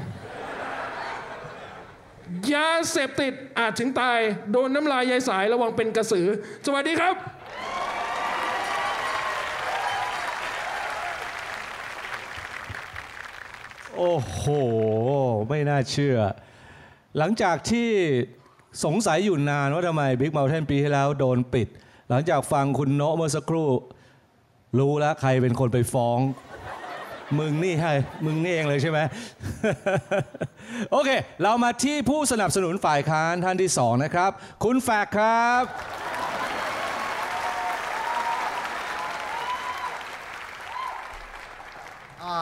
ยาเสพติดอาจถึงตาย โดนน้ำลายยายสายระวังเป็นกระสือ สวัสดีครับ โอ้โห ไม่น่าเชื่อ หลังจากที่สงสัยอยู่นานว่าทำไม Big Mountain ปีที่แล้วโดนปิด หลังจากฟังคุณโนะเมื่อสักครู่ รู้แล้วใครเป็นคนไปฟ้อง มึงนี่ให้มึงนี่เองเลยใช่ไหม โอเค เรามาที่ผู้สนับสนุนฝ่ายค้านท่านที่สองนะครับ คุณแฟกครับอ่า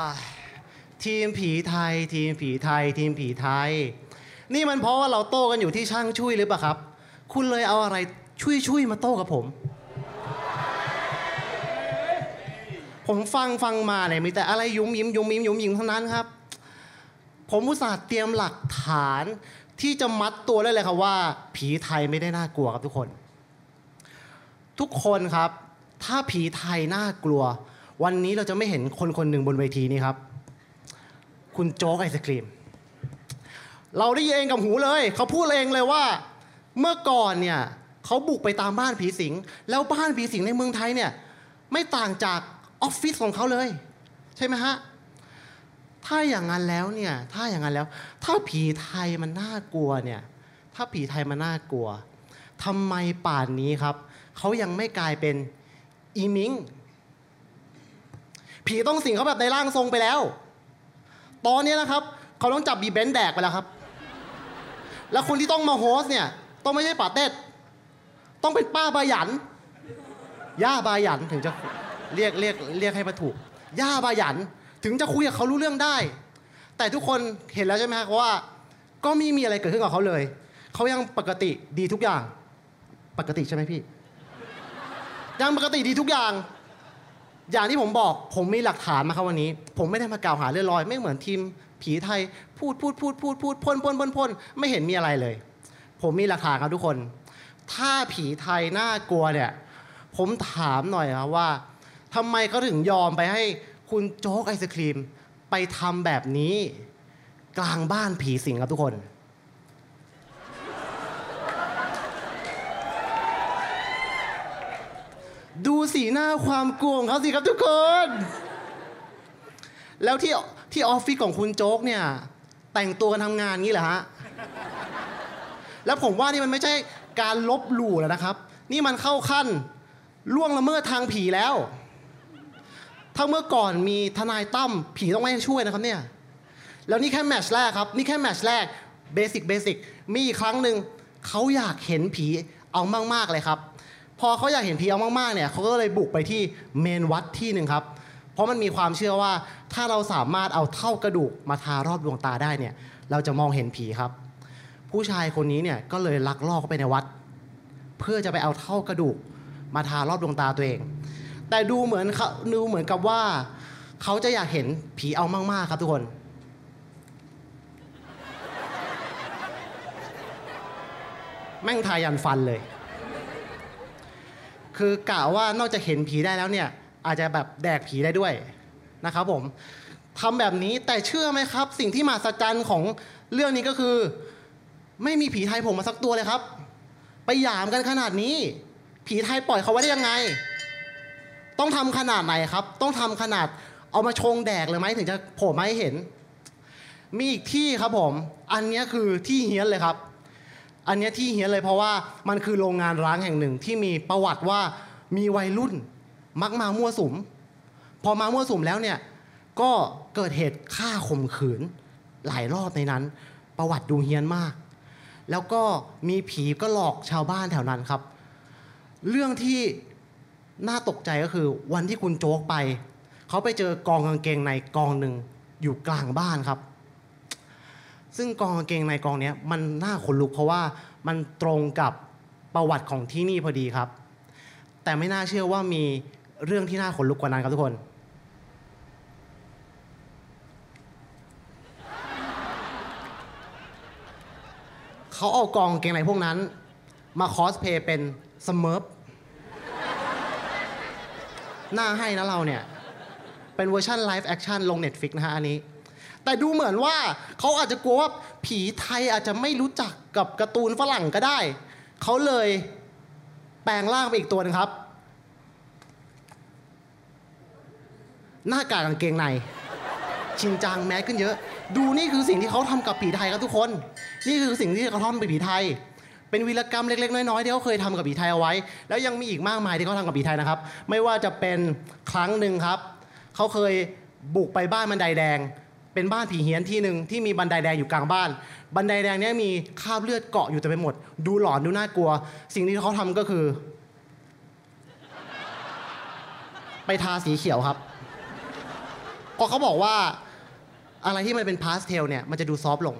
ทีมผีไทย ทีมผีไทย ทีมผีไทย นี่มันเพราะว่าเราโต้กันอยู่ที่ช่างช่วยหรือเปล่าครับ คุณเลยเอาอะไรช่วยช่วยมาโต้กับผม ผมฟังฟังมาเนี่ยมีแต่อะไรยุ้มยิ้มยุ้มยิ้มยุ้มยิ้มเท่านั้นครับ ผมอุตส่าห์เตรียมหลักฐานที่จะมัดตัวได้เลยครับว่า ผีไทยไม่ได้น่ากลัวครับทุกคน ทุกคนครับ ถ้าผีไทยน่ากลัว วันนี้เราจะไม่เห็นคนคนหนึ่งบนเวทีนี้ครับ คุณโจ๊กไอศครีม เราได้ยินเองกับหูเลย เขาพูดเองเลยว่า เมื่อก่อนเนี่ยเขาบุกไปตามบ้านผีสิง แล้วบ้านผีสิงในเมืองไทยเนี่ยไม่ต่างจากออฟฟิศของเขาเลย ใช่ไหมฮะ ถ้าอย่างนั้นแล้วเนี่ยถ้าอย่างนั้นแล้ว ถ้าผีไทยมันน่ากลัวเนี่ยถ้าผีไทยมันน่ากลัวทำไมป่านนี้ครับเขายังไม่กลายเป็นอีมิงผีต้องสิงเขาแบบในร่างทรงไปแล้ว ตอนนี้นะครับเขาต้องจับบีเบนแดกไปแล้วครับ แล้วคนที่ต้องมาโฮสต์เนี่ย ต้องไม่ใช่ป่าเต้ดต้องเป็นป้าบายัน ย่าบายันถึงจะเรียกเรียกเรียกให้มาถูก ย่าบายันถึงจะคุยกับเขารู้เรื่องได้ แต่ทุกคนเห็นแล้วใช่ไหมครับว่า ก็ไม่มีอะไรเกิดขึ้นกับเขาเลย เขายังปกติดีทุกอย่าง ปกติใช่ไหมพี่ ยังปกติดีทุกอย่าง อย่างที่ผมบอกผมมีหลักฐานมาครับวันนี้ ผมไม่ได้มากล่าวหาเรื่อยลอยไม่เหมือนทีมผีไทยพูดพูดพูดพูดพูดพ่นพ่นพ่นพ่นไม่เห็นมีอะไรเลย ผมมีหลักฐานครับทุกคน ถ้าผีไทยน่ากลัวเนี่ย ผมถามหน่อยครับว่าทำไมเขาถึงยอมไปให้คุณโจ๊กไอศครีม ไปทำแบบนี้ กลางบ้านผีสิงครับทุกคน ดูสีหน้าความกลัวของเขาสิครับทุกคน แล้วที่ที่ออฟฟิศของคุณโจ๊กเนี่ย แต่งตัวกันทำงานงี้เหรอฮะ แล้วผมว่านี่มันไม่ใช่การลบหลู่แล้วนะครับ นี่มันเข้าขั้นล่วงละเมิดทางผีแล้ว ถ้าเมื่อก่อนมีทนายตั้มผีต้องไม่ช่วยนะครับเนี่ย แล้วนี่แค่ match แรกครับ นี่แค่ match แรก basic basic มีอีกครั้งหนึ่งเขาอยากเห็นผีเอามากๆเลยครับ พอเขาอยากเห็นผีเอามากๆเนี่ยเขาก็เลยบุกไปที่เมนวัดที่หนึ่งครับ เพราะมันมีความเชื่อว่าถ้าเราสามารถเอาเท่ากระดูกมาทารอบดวงตาได้เนี่ยเราจะมองเห็นผีครับ ผู้ชายคนนี้เนี่ยก็เลยลักลอบเข้าไปในวัด เพื่อจะไปเอาเท่ากระดูกมาทารอบดวงตาตัวเอง แต่ดูเหมือนเขาดูเหมือนกับว่าเขาจะอยากเห็นผีเอามากๆครับทุกคนแม่งทายันฟันเลย คือกะว่านอกจากเห็นผีได้แล้วเนี่ย อาจจะแบบแดกผีได้ด้วยนะครับผมทำแบบนี้แต่เชื่อไหมครับ สิ่งที่มหัศจรรย์ของเรื่องนี้ก็คือ ไม่มีผีไทยผมมาสักตัวเลยครับ ไปหยามกันขนาดนี้ ผีไทยปล่อยเขาไว้ได้ยังไง ต้องทำขนาดไหนครับ ต้องทำขนาดเอามาชงแดกเลยไหมถึงจะโผล่มาให้เห็น มีอีกที่ครับผม อันนี้คือที่เฮี้ยนเลยครับ อันนี้ที่เฮี้ยนเลยเพราะว่ามันคือโรงงานร้างแห่งหนึ่งที่มีประวัติว่ามีวัยรุ่น มักมามั่วสุม พอมามั่วสุมแล้วเนี่ยก็เกิดเหตุฆ่าข่มขืน หลายรอบในนั้น ประวัติดูเฮี้ยนมาก แล้วก็มีผีก็หลอกชาวบ้านแถวนั้นครับ เรื่องที่น่าตกใจก็คือวันที่คุณโจ๊กไป เขาไปเจอกองกางเกงในกองหนึ่งอยู่กลางบ้านครับ ซึ่งกองกางเกงในกองเนี้ยมันน่าขนลุกเพราะว่ามันตรงกับประวัติของที่นี่พอดีครับ แต่ไม่น่าเชื่อว่ามีเรื่องที่น่าขนลุกกว่านั้นครับทุกคน เขาเอากองเกงในพวกนั้น มาคอสเพย์เป็นสเมิร์ฟหน้าให้นะเราเนี่ย เป็นเวอร์ชัน live action ลง Netflix นะฮะอันนี้ แต่ดูเหมือนว่าเขาอาจจะกลัวว่าผีไทยอาจจะไม่รู้จักกับการ์ตูนฝรั่งก็ได้ เขาเลยแปลงร่างไปอีกตัวหนึงครับ หน้ากากกางเกงใน ชินจัง mass ขึ้นเยอะ ดูนี่คือสิ่งที่เขาทำกับผีไทยครับทุกคน นี่คือสิ่งที่เขาทำกับผีไทย เป็นวีรกรรมเล็กๆ น้อยๆที่เขาเคยทำกับผีไทยเอาไว้ แล้วยังมีอีกมากมายที่เขาทำกับผีไทยนะครับ ไม่ว่าจะเป็นครั้งหนึ่งครับ เขาเคยบุกไปบ้านบันไดแดง เป็นบ้านผีเฮี้ยนที่หนึ่งที่มีบันไดแดงอยู่กลางบ้าน บันไดแดงเนี้ยมีคราบเลือดเกาะอยู่เต็มไปหมด ดูหลอนดูน่ากลัว สิ่งที่เขาทำก็คือ ไปทาสีเขียวครับเพราะเขาบอกว่าอะไรที่มันเป็นพาสเทลเนี่ยมันจะดู soft ลง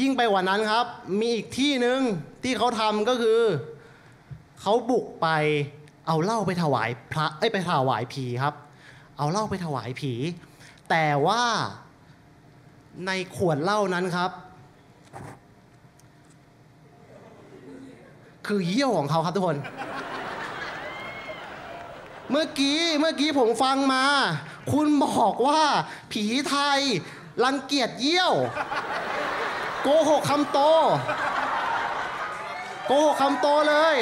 ยิ่งไปกว่านั้นครับ มีอีกที่หนึ่งที่เขาทำก็คือเขาบุกไปเอาเหล้าไปถวายพระเอ้ยไปถวายผีครับ เอาเหล้าไปถวายผี แต่ว่าในขวดเหล้านั้นครับ คือเยี่ยวของเขาครับทุกคน เมื่อกี้เมื่อกี้ผมฟังมา คุณบอกว่าผีไทยรังเกียจเยี่ยว โกหกคำโต โกหกคำโตเลย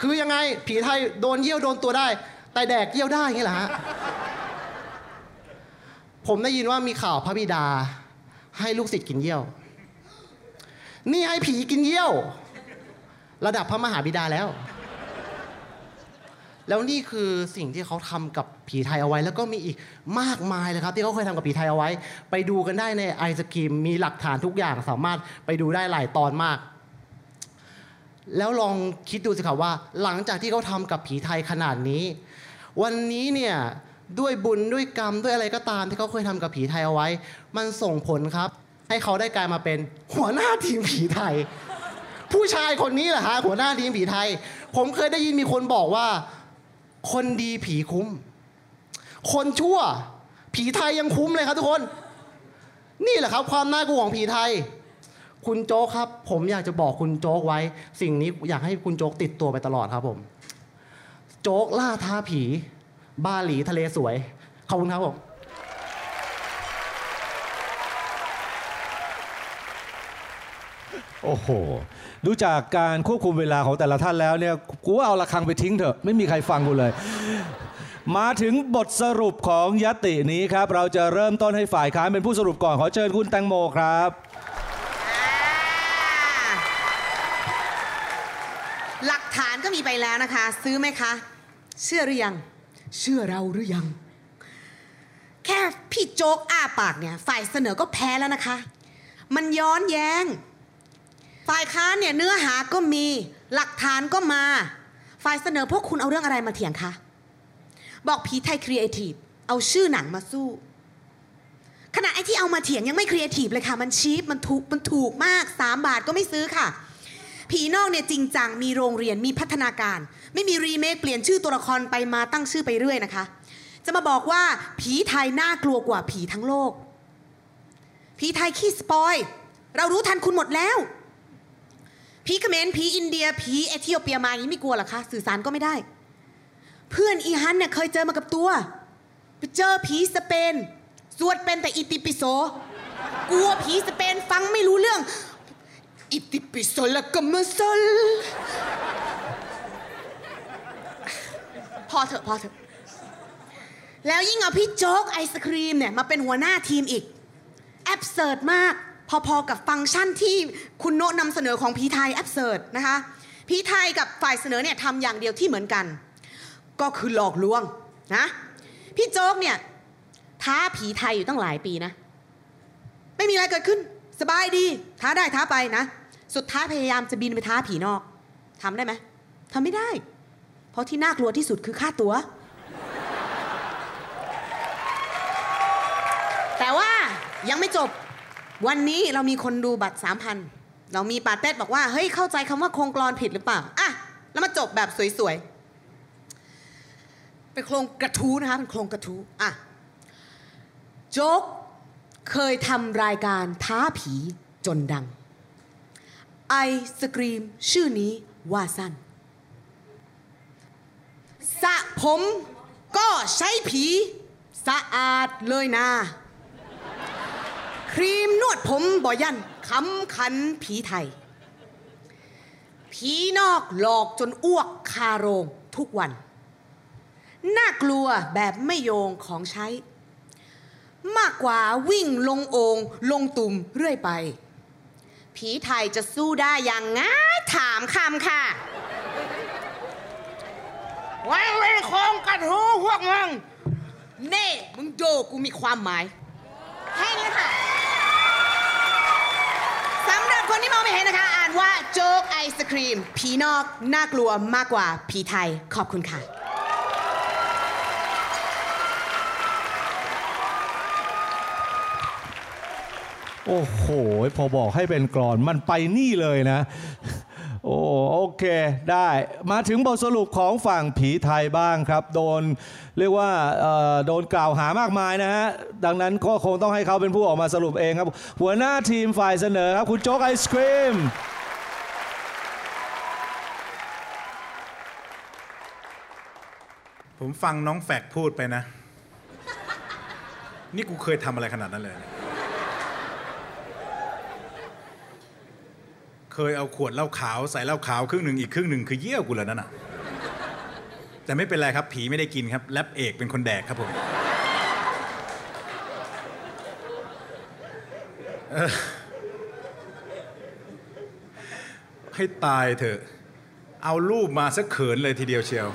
คือยังไง ผีไทยโดนเยี่ยวโดนตัวได้ แต่แดกเยี่ยวได้อย่างนี้เหรอฮะ ผมได้ยินว่ามีข่าวพระบิดา ให้ลูกศิษย์กินเยี่ยว นี่ให้ผีกินเยี่ยว ระดับพระมหาบิดาแล้ว แล้วนี่คือสิ่งที่เขาทำกับผีไทยเอาไว้ แล้วก็มีอีกมากมายเลยครับ ที่เขาเคยทำกับผีไทยเอาไว้ ไปดูกันได้ในไอศกรีมมีหลักฐานทุกอย่างสามารถไปดูได้หลายตอนมากแล้วลองคิดดูสิครับว่า หลังจากที่เขาทำกับผีไทยขนาดนี้ วันนี้เนี่ยด้วยบุญด้วยกรรมด้วยอะไรก็ตามที่เขาเคยทำกับผีไทยเอาไว้ มันส่งผลครับ ให้เขาได้กลายมาเป็นหัวหน้าทีมผีไทย ผู้ชายคนนี้แหละฮะหัวหน้าทีมผีไทย ผมเคยได้ยินมีคนบอกว่า คนดีผีคุ้ม คนชั่ว ผีไทยยังคุ้มเลยครับทุกคน นี่แหละครับ ความน่ากลัวของผีไทย คุณโจ๊กครับ ผมอยากจะบอกคุณโจ๊กไว้ สิ่งนี้อยากให้คุณโจ๊กติดตัวไปตลอดครับผม โจ๊กล่าท้าผี บาหลีทะเลสวย ขอบคุณครับผมโอ้โห ดูจากการควบคุมเวลาของแต่ละท่านแล้วเนี่ย กูว่าเอาระฆังไปทิ้งเถอะ ไม่มีใครฟังกูเลย มาถึงบทสรุปของยตินี้ครับ เราจะเริ่มต้นให้ฝ่ายค้านเป็นผู้สรุปก่อน ขอเชิญคุณแตงโมครับ หลักฐานก็ มีไปแล้วนะคะ ซื้อไหมคะ เชื่อหรือยัง เชื่อเราหรือยัง แค่พี่โจ๊กอ้าปากเนี่ย ฝ่ายเสนอก็แพ้แล้วนะคะ มันย้อนแย้ง ฝ่ายค้านเนี่ยเนื้อหาก็มีหลักฐานก็มา ฝ่ายเสนอพวกคุณเอาเรื่องอะไรมาเถียงคะ บอกผีไทยครีเอทีฟเอาชื่อหนังมาสู้ขนาดไอ้ที่เอามาเถียงยังไม่ครีเอทีฟเลยค่ะ มัน cheap มันถูกมันถูกมาก 3 บาทก็ไม่ซื้อค่ะ ผีนอกเนี่ยจริงจังมีโรงเรียนมีพัฒนาการ ไม่มีรีเมคเปลี่ยนชื่อตัวละครไปมาตั้งชื่อไปเรื่อยนะคะ จะมาบอกว่าผีไทยน่ากลัวกว่าผีทั้งโลก ผีไทยขี้ spoil เรารู้ทันคุณหมดแล้วผีเขมรผีอินเดียผีเอธิโอเปียมาอย่างนี้ไม่กลัวหรอคะสื่อสารก็ไม่ได้ เพื่อนอีฮันเนี่ยเคยเจอมากับตัวไปเจอผีสเปนสวดเป็นแต่อิติปิโสกลัวผีสเปนฟังไม่รู้เรื่อง อิติปิโสละกัมมะซลพอเถอะพอเถอะ แล้วยิ่งเอาพี่โจ๊กไอศครีมเนี่ยมาเป็นหัวหน้าทีมอีก absurd มาก พอๆกับฟังก์ชันที่คุณโนะนำเสนอของผีไทย absurd นะคะ ผีไทยกับฝ่ายเสนอเนี่ยทำอย่างเดียวที่เหมือนกัน ก็คือหลอกลวงนะพี่โจ๊กเนี่ยท้าผีไทยอยู่ตั้งหลายปีนะ ไม่มีอะไรเกิดขึ้น สบายดี ท้าได้ท้าไปนะ สุดท้ายพยายามจะบินไปท้าผีนอกทำได้ไหมทำไม่ได้ เพราะที่น่ากลัวที่สุดคือค่าตัว๋ว แต่ว่ายังไม่จบวันนี้เรามีคนดูบัตร3,000เรามีปาเต้บอกว่า เฮ้ย เข้าใจคำว่าโครงกรอนผิดหรือเปล่า อะ แล้วมาจบแบบสวยๆ เป็นโครงกระทู้นะคะ เป็นโครงกระทู้อะ โจ๊ก เคยทำรายการท้าผีจนดัง ไอศกรีมชื่อนี้ว่าสั้นสระผมก็ใช้ผี สะอาดเลยนะครีมนวดผมบ่ยันคำขันผีไทย ผีนอกหลอกจนอ้วกคาโรงทุกวัน น่ากลัวแบบไม่โยงของใช้ มากกว่าวิ่งลงโองลงตุ่มเรื่อยไป ผีไทยจะสู้ได้อย่างง่ายถามคำค่ะ ไว้ไว้โคงกระทูพวกมึง เน่มึงโดกูมีความหมายแค่นี้ค่ะสำหรับคนที่มองไม่เห็นนะคะ อ่านว่าโจ๊กไอศครีม ผีนอกน่ากลัวมากกว่าผีไทยขอบคุณค่ะ โอ้โห พอบอกให้เป็นกรอนมันไปนี่เลยนะ โอ้โอเคได้มาถึงบทสรุปของฝั่งผีไทยบ้างครับ โดนเรียกว่าโดนกล่าวหามากมายนะฮะ ดังนั้นก็คงต้องให้เขาเป็นผู้ออกมาสรุปเองครับ หัวหน้าทีมฝ่ายเสนอครับ คุณโจ๊กไอศครีมผมฟังน้องแฟกพูดไปนะ นี่กูเคยทำอะไรขนาดนั้นเลย เค ยเอาขวดเหล้าขาวใส่เหล้าขาวครึ่งหนึ่งอีกครึ่งหนึ่งคือเยี่ยวกูเลยนั่นน่ะแต่ไม่เป็นไรครับ ผีไม่ได้กินครับแรปเอกเป็นคนแดกครับผมให้ตายเถอะ เอารูปมาสักเขินเลยทีเดียวเชียว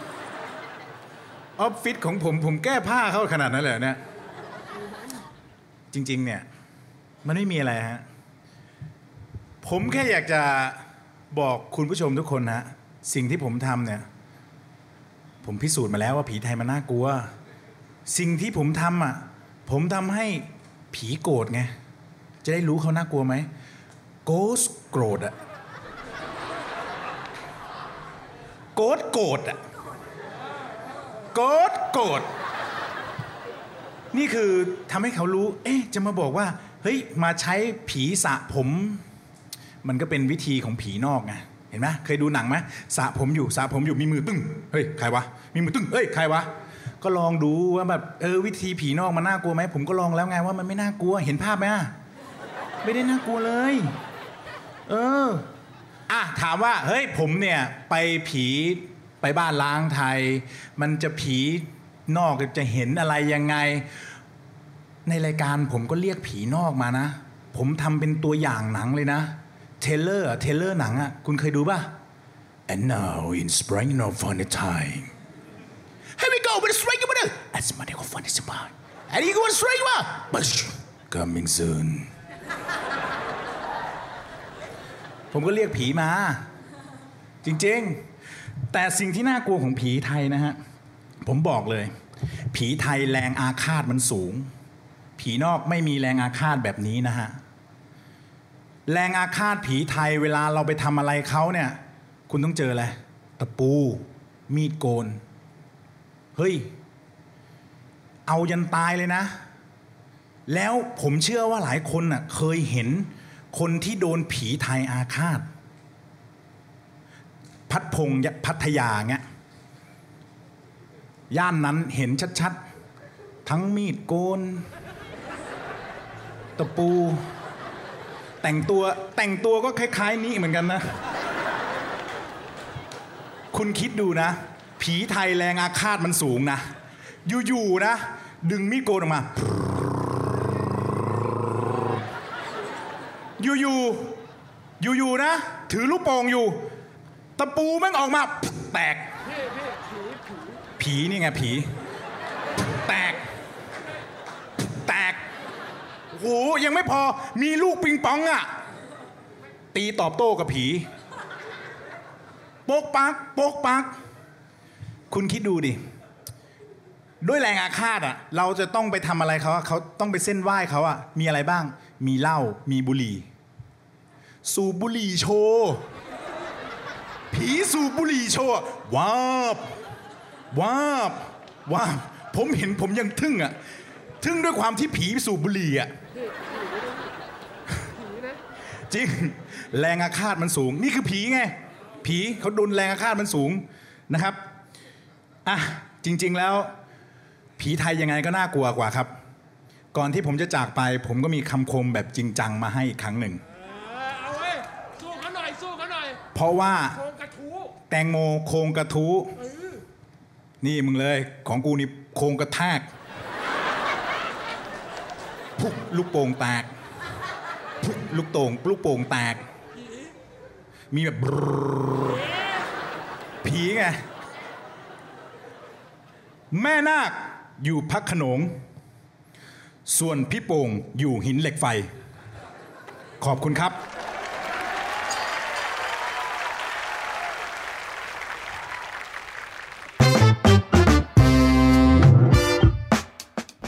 ออฟฟิศของผมผมแก้ผ้าเข้าขนาดนั้นเลยเหรอเนี่ย จริง ๆ เนี่ย มันไม่มีอะไรฮะ ผมแค่อยากจะบอกคุณผู้ชมทุกคนนะสิ่งที่ผมทำเนี่ย ผมพิสูจน์มาแล้วว่าผีไทยมันน่ากลัว สิ่งที่ผมทำอะ ผมทำให้ผีโกรธไง จะได้รู้เขาน่ากลัวไหมโกสโกรธอะโกดโกรธอะโกรธโกรธนี่คือทำให้เขารู้ เอ๊ะ จะมาบอกว่า เฮ้ย มาใช้ผีสะผม มันก็เป็นวิธีของผีนอกไงเห็นไหมเคยดูหนังไหมสระผมอยู่สระผมอยู่มีมือตึ้งเฮ้ยใครวะมีมือตึ้งเฮ้ยใครวะก็ลองดูว่าแบบเออวิธีผีนอกมันน่ากลัวไหมผมก็ลองแล้วไงว่ามันไม่น่ากลัวเห็นภาพไหมไม่ได้น่ากลัวเลย เอออะถามว่าเฮ้ยผมเนี่ยไปผีไปบ้านล้างไทย มันจะผีนอกจะเห็นอะไรยังไง ในรายการผมก็เรียกผีนอกมานะ ผมทำเป็นตัวอย่างหนังเลยนะ เทเลอร์เทเลอร์หนังอะคุณเคยดูป่ะ and now in spring of funny time here we go with the spring of the as my name of funny time and you go with spring of but coming soon ผมก็เรียกผีมา จริงๆ แต่สิ่งที่น่ากลัวของผีไทยนะฮะ ผมบอกเลย ผีไทยแรงอาฆาตมันสูง ผีนอกไม่มีแรงอาฆาตแบบนี้นะฮะ แรงอาฆาตผีไทยเวลาเราไปทำอะไรเขาเนี่ย คุณต้องเจออะไร ตะปู มีดโกน เฮ้ย เอายันตายเลยนะ แล้วผมเชื่อว่าหลายคนน่ะเคยเห็นคนที่โดนผีไทยอาฆาต พัดพงพัทยาเงี้ยย่านนั้นเห็นชัดๆ ทั้งมีดโกน ตะปู แแต่งตัวแต่งตัวก็คล้าย ๆ นี้เหมือนกันนะ คุณคิดดูนะ ผีไทยแรงอาฆาตมันสูงนะ อยู่ๆนะ ดึงมีดโกนออกมา อยู่ๆอยู่ๆนะ ถือลูกโป่งอยู่ ตะปูแม่งออกมา แตก ผีนี่ไงผี แตกแตก โหยังไม่พอมีลูกปิงปองอะตีตอบโต้กับผี โปกปัก โปกปัก คุณคิดดูดิ ด้วยแรงอาฆาตอะเราจะต้องไปทำอะไรเขาเขาต้องไปเส้นไหว้เขาอะมีอะไรบ้าง มีเหล้า มีบุหรี่ สูบบุหรี่โชว์ผีสูบบุหรี่โชว์ว้าบว้าบว้าบผมเห็นผมยังทึ่งอะทึ่งด้วยความที่ผีสูบบุหรี่อะ จริงแรงอาฆาตมันสูง นี่คือผีไง ผีเขาโดนแรงอาฆาตมันสูงนะครับอะจริง ๆแล้ว ผีไทยยังไงก็น่ากลัวกว่าครับ ก่อนที่ผมจะจากไป ผมก็มีคำคมแบบจริงจังมาให้อีกครั้งหนึ่งเอาเว้ยสู้เขาหน่อยสู้เขาหน่อย เพราะว่าโคงกระทู้แตงโมโคงกระทู้นี่มึงเลย ของกูนี่โคงกระแทก พุกลูกโป่งแตกพุกลูกโป่งลูกโป่งแตก มีแบบผีไง แม่นาคอยู่พักขนง ส่วนพี่โป่งอยู่หินเหล็กไฟ ขอบคุณครับ